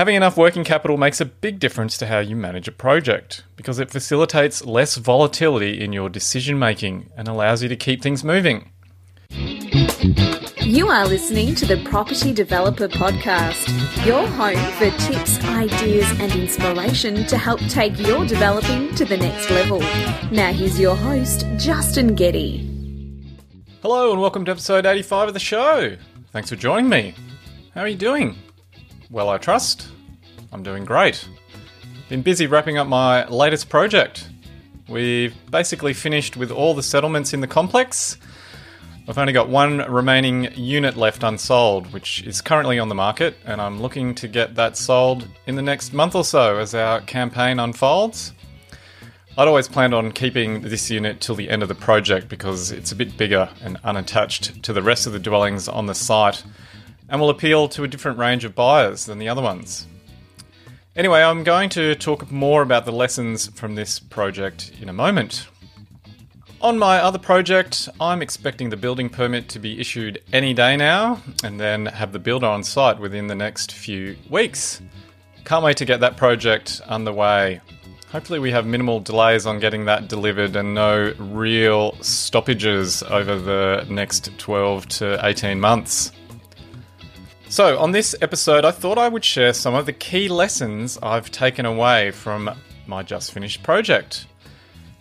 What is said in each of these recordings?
Having enough working capital makes a big difference to how you manage a project because it facilitates less volatility in your decision making and allows you to keep things moving. You are listening to the Property Developer Podcast, your home for tips, ideas, and inspiration to help take your developing to the next level. Now, here's your host, Justin Getty. Hello, and welcome to episode 85 of the show. Thanks for joining me. How are you doing? Well, I trust. I'm doing great. Been busy wrapping up my latest project. We've basically finished with all the settlements in the complex. I've only got one remaining unit left unsold, which is currently on the market, and I'm looking to get that sold in the next month or so as our campaign unfolds. I'd always planned on keeping this unit till the end of the project because it's a bit bigger and unattached to the rest of the dwellings on the site and will appeal to a different range of buyers than the other ones. Anyway, I'm going to talk more about the lessons from this project in a moment. On my other project, I'm expecting the building permit to be issued any day now and then have the builder on site within the next few weeks. Can't wait to get that project underway. Hopefully, we have minimal delays on getting that delivered and no real stoppages over the next 12 to 18 months. So, on this episode, I thought I would share some of the key lessons I've taken away from my just finished project.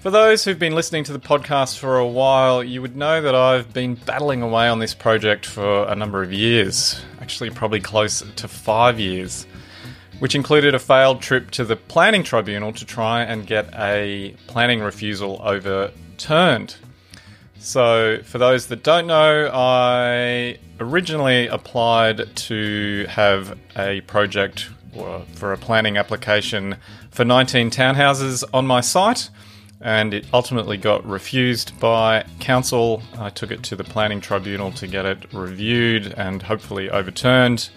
For those who've been listening to the podcast for a while, you would know that I've been battling away on this project for a number of years, actually, probably close to five years, which included a failed trip to the planning tribunal to try and get a planning refusal overturned. So, for those that don't know, I originally applied to have a project or for a planning application for 19 townhouses on my site, and it ultimately got refused by council. I took it to the planning tribunal to get it reviewed and hopefully overturned.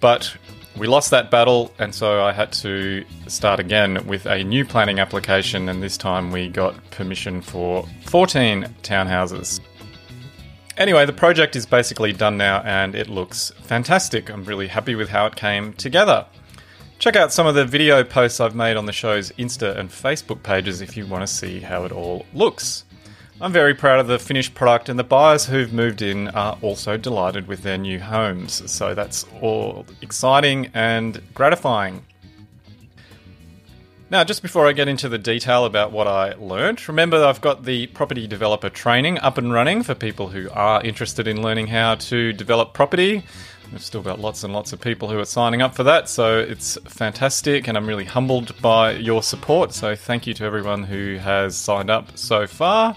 But we lost that battle, and so I had to start again with a new planning application, and this time we got permission for 14 townhouses. Anyway, the project is basically done now and it looks fantastic. I'm really happy with how it came together. Check out some of the video posts I've made on the show's Insta and Facebook pages if you want to see how it all looks. I'm very proud of the finished product, and the buyers who've moved in are also delighted with their new homes. So that's all exciting and gratifying. Now, just before I get into the detail about what I learned, remember I've got the property developer training up and running for people who are interested in learning how to develop property. We've still got lots and lots of people who are signing up for that, so it's fantastic, and I'm really humbled by your support. So, thank you to everyone who has signed up so far.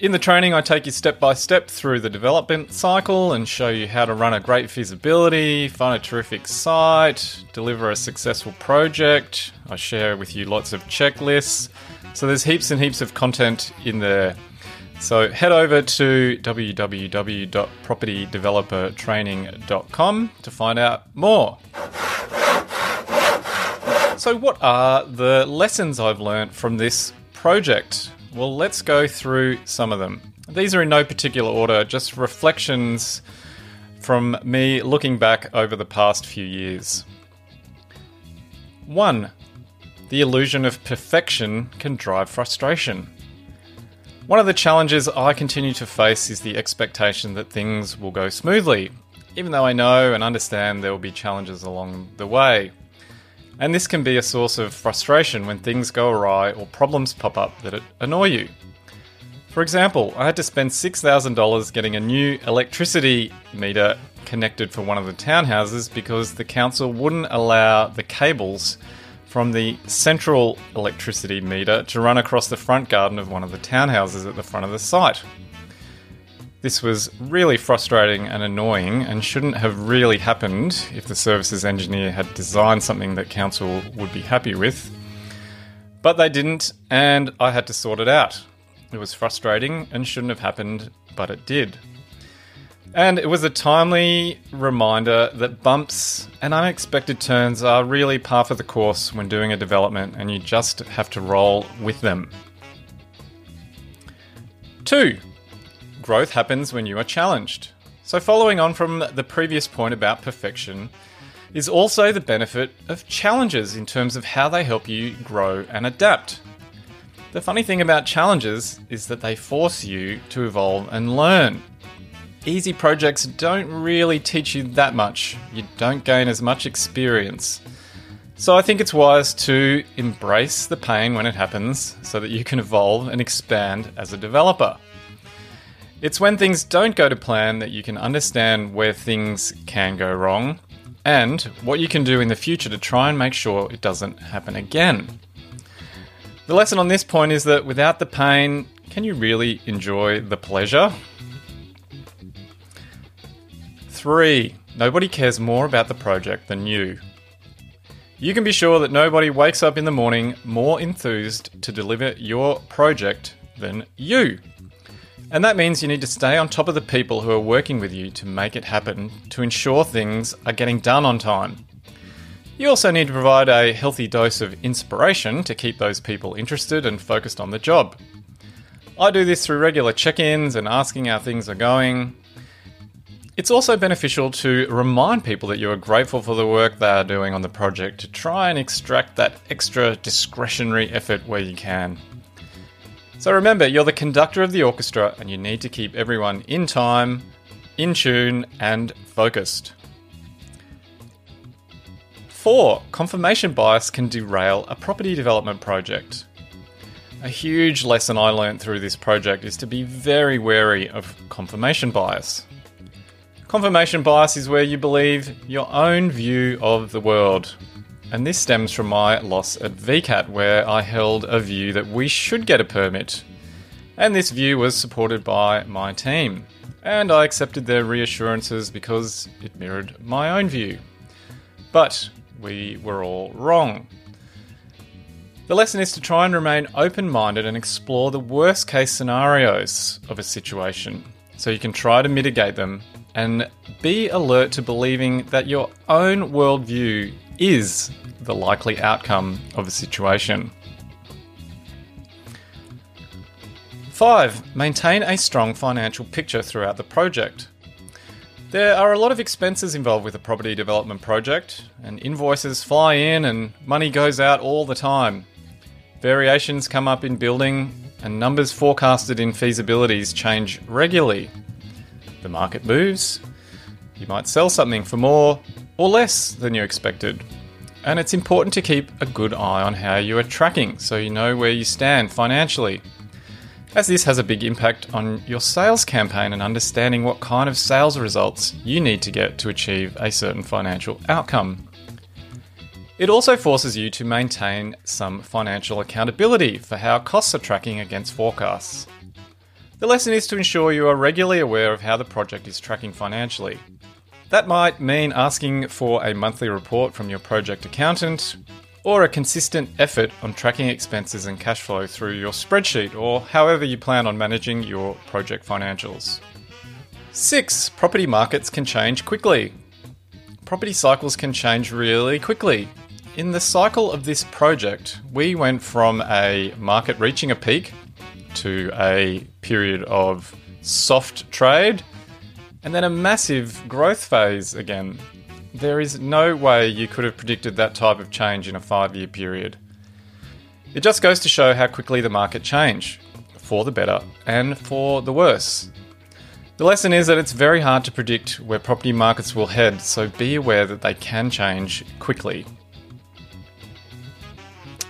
In the training, I take you step by step through the development cycle and show you how to run a great feasibility, find a terrific site, deliver a successful project. I share with you lots of checklists. So there's heaps and heaps of content in there. So head over to www.propertydevelopertraining.com to find out more. So, what are the lessons I've learned from this project? Well, let's go through some of them. These are in no particular order, just reflections from me looking back over the past few years. 1. The illusion of perfection can drive frustration. One of the challenges I continue to face is the expectation that things will go smoothly, even though I know and understand there will be challenges along the way. And this can be a source of frustration when things go awry or problems pop up that annoy you. For example, I had to spend $6,000 getting a new electricity meter connected for one of the townhouses because the council wouldn't allow the cables from the central electricity meter to run across the front garden of one of the townhouses at the front of the site. This was really frustrating and annoying and shouldn't have really happened if the services engineer had designed something that council would be happy with. But they didn't, and I had to sort it out. It was frustrating and shouldn't have happened, but it did. And it was a timely reminder that bumps and unexpected turns are really par for the course when doing a development, and you just have to roll with them. Two, growth happens when you are challenged. So, following on from the previous point about perfection, is also the benefit of challenges in terms of how they help you grow and adapt. The funny thing about challenges is that they force you to evolve and learn. Easy projects don't really teach you that much, you don't gain as much experience. So I think it's wise to embrace the pain when it happens so that you can evolve and expand as a developer. It's when things don't go to plan that you can understand where things can go wrong and what you can do in the future to try and make sure it doesn't happen again. The lesson on this point is that without the pain, can you really enjoy the pleasure? Three, nobody cares more about the project than you. You can be sure that nobody wakes up in the morning more enthused to deliver your project than you. And that means you need to stay on top of the people who are working with you to make it happen, to ensure things are getting done on time. You also need to provide a healthy dose of inspiration to keep those people interested and focused on the job. I do this through regular check ins and asking how things are going. It's also beneficial to remind people that you are grateful for the work they are doing on the project to try and extract that extra discretionary effort where you can. So remember, you're the conductor of the orchestra and you need to keep everyone in time, in tune, and focused. 4. Confirmation bias can derail a property development project. A huge lesson I learned through this project is to be very wary of confirmation bias. Confirmation bias is where you believe your own view of the world, and this stems from my loss at VCAT, where I held a view that we should get a permit. And this view was supported by my team, and I accepted their reassurances because it mirrored my own view. But we were all wrong. The lesson is to try and remain open minded and explore the worst case scenarios of a situation so you can try to mitigate them and be alert to believing that your own worldview is the likely outcome of a situation. 5. Maintain a strong financial picture throughout the project. There are a lot of expenses involved with a property development project, and invoices fly in and money goes out all the time. Variations come up in building, and numbers forecasted in feasibilities change regularly. The market moves, you might sell something for more or less than you expected. And it's important to keep a good eye on how you are tracking so you know where you stand financially. As this has a big impact on your sales campaign and understanding what kind of sales results you need to get to achieve a certain financial outcome. It also forces you to maintain some financial accountability for how costs are tracking against forecasts. The lesson is to ensure you are regularly aware of how the project is tracking financially. That might mean asking for a monthly report from your project accountant, or a consistent effort on tracking expenses and cash flow through your spreadsheet, or however you plan on managing your project financials. 6. Property markets can change quickly. Property cycles can change really quickly. In the cycle of this project, we went from a market reaching a peak to a period of soft trade and then a massive growth phase again. There is no way you could have predicted that type of change in a five year period. It just goes to show how quickly the market changed, for the better and for the worse. The lesson is that it's very hard to predict where property markets will head, so be aware that they can change quickly.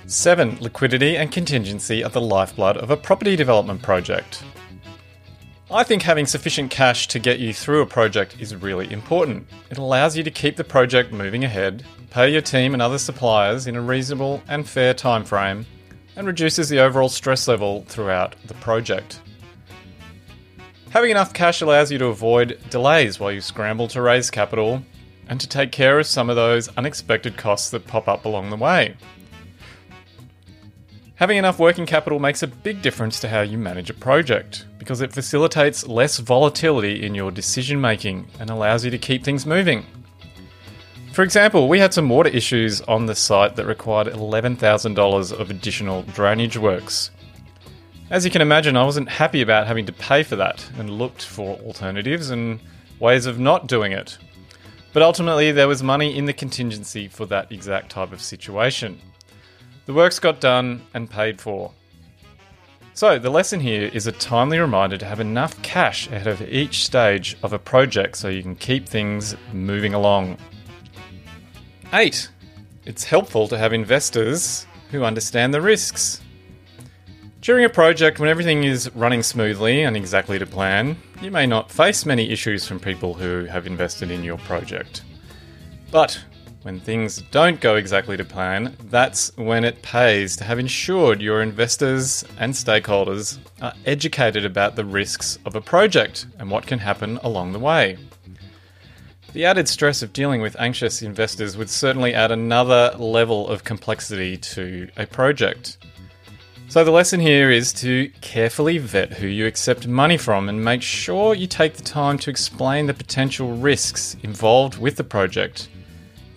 7. Liquidity and contingency are the lifeblood of a property development project. I think having sufficient cash to get you through a project is really important. It allows you to keep the project moving ahead, pay your team and other suppliers in a reasonable and fair time frame, and reduces the overall stress level throughout the project. Having enough cash allows you to avoid delays while you scramble to raise capital and to take care of some of those unexpected costs that pop up along the way. Having enough working capital makes a big difference to how you manage a project because it facilitates less volatility in your decision making and allows you to keep things moving. For example, we had some water issues on the site that required $11,000 of additional drainage works. As you can imagine, I wasn't happy about having to pay for that and looked for alternatives and ways of not doing it. But ultimately, there was money in the contingency for that exact type of situation. The works got done and paid for. So, the lesson here is a timely reminder to have enough cash ahead of each stage of a project so you can keep things moving along. 8. It's helpful to have investors who understand the risks. During a project, when everything is running smoothly and exactly to plan, you may not face many issues from people who have invested in your project. But when things don't go exactly to plan, that's when it pays to have ensured your investors and stakeholders are educated about the risks of a project and what can happen along the way. The added stress of dealing with anxious investors would certainly add another level of complexity to a project. So, the lesson here is to carefully vet who you accept money from and make sure you take the time to explain the potential risks involved with the project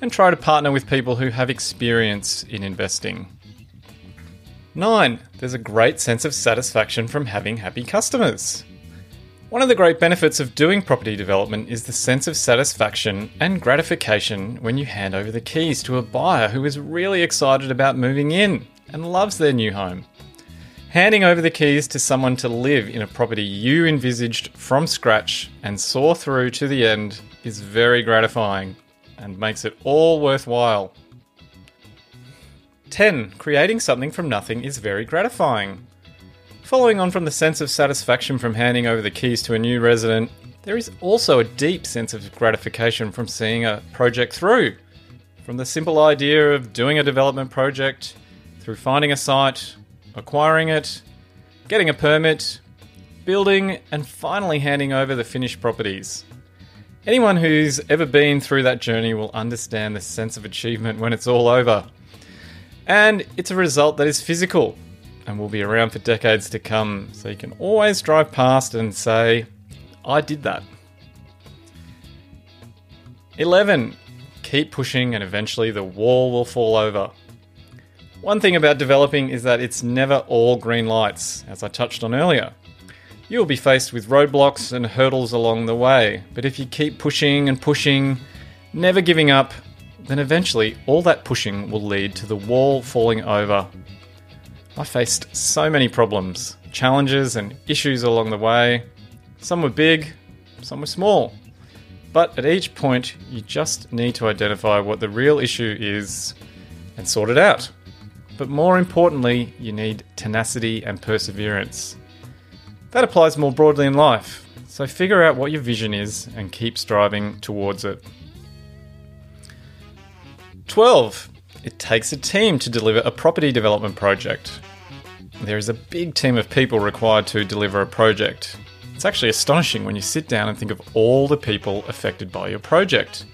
and try to partner with people who have experience in investing. 9. There's a great sense of satisfaction from having happy customers. One of the great benefits of doing property development is the sense of satisfaction and gratification when you hand over the keys to a buyer who is really excited about moving in and loves their new home. Handing over the keys to someone to live in a property you envisaged from scratch and saw through to the end is very gratifying and makes it all worthwhile. 10. Creating something from nothing is very gratifying. Following on from the sense of satisfaction from handing over the keys to a new resident, there is also a deep sense of gratification from seeing a project through. From the simple idea of doing a development project, through finding a site, acquiring it, getting a permit, building, and finally handing over the finished properties. Anyone who's ever been through that journey will understand the sense of achievement when it's all over. And it's a result that is physical and will be around for decades to come, so you can always drive past and say, I did that. 11. Keep pushing and eventually the wall will fall over. One thing about developing is that it's never all green lights, as I touched on earlier. You'll be faced with roadblocks and hurdles along the way, but if you keep pushing and pushing, never giving up, then eventually all that pushing will lead to the wall falling over. I faced so many problems, challenges, and issues along the way. Some were big, some were small. But at each point, you just need to identify what the real issue is and sort it out. But more importantly, you need tenacity and perseverance. That applies more broadly in life, so figure out what your vision is and keep striving towards it. 12. It takes a team to deliver a property development project. There is a big team of people required to deliver a project. It's actually astonishing when you sit down and think of all the people affected by your project.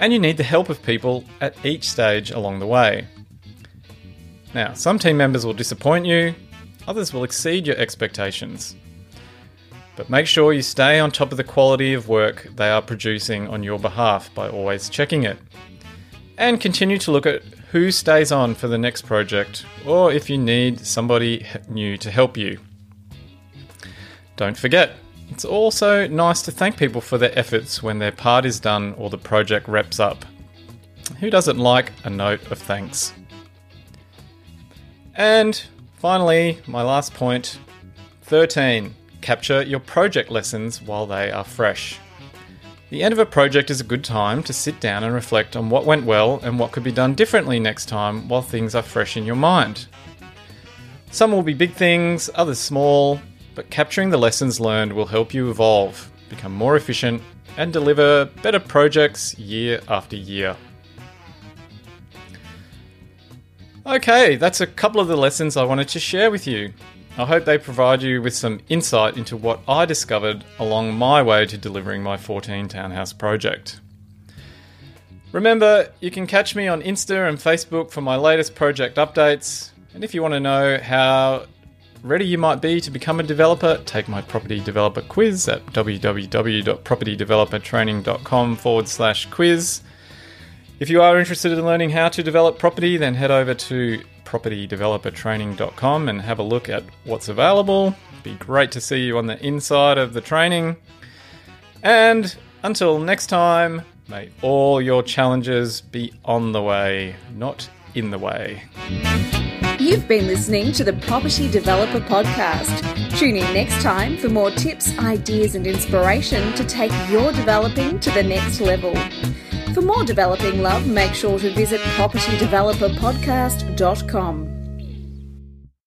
And you need the help of people at each stage along the way. Now, some team members will disappoint you, others will exceed your expectations. But make sure you stay on top of the quality of work they are producing on your behalf by always checking it. And continue to look at who stays on for the next project, or if you need somebody new to help you. Don't forget, it's also nice to thank people for their efforts when their part is done or the project wraps up. Who doesn't like a note of thanks? And finally, my last point 13. Capture your project lessons while they are fresh. The end of a project is a good time to sit down and reflect on what went well and what could be done differently next time while things are fresh in your mind. Some will be big things, others small, but capturing the lessons learned will help you evolve, become more efficient, and deliver better projects year after year. Okay, that's a couple of the lessons I wanted to share with you. I hope they provide you with some insight into what I discovered along my way to delivering my 14 townhouse project. Remember, you can catch me on Insta and Facebook for my latest project updates. And if you want to know how ready you might be to become a developer, take my property developer quiz at www.propertydevelopertraining.com forward slash quiz. If you are interested in learning how to develop property, then head over to propertydevelopertraining.com and have a look at what's available. It'd be great to see you on the inside of the training. And until next time, May all your challenges be on the way, not in the way. You've been listening to the Property Developer Podcast. Tune in next time for more tips, ideas, and inspiration to take your developing to the next level. For more developing love, make sure to visit propertydeveloperpodcast.com.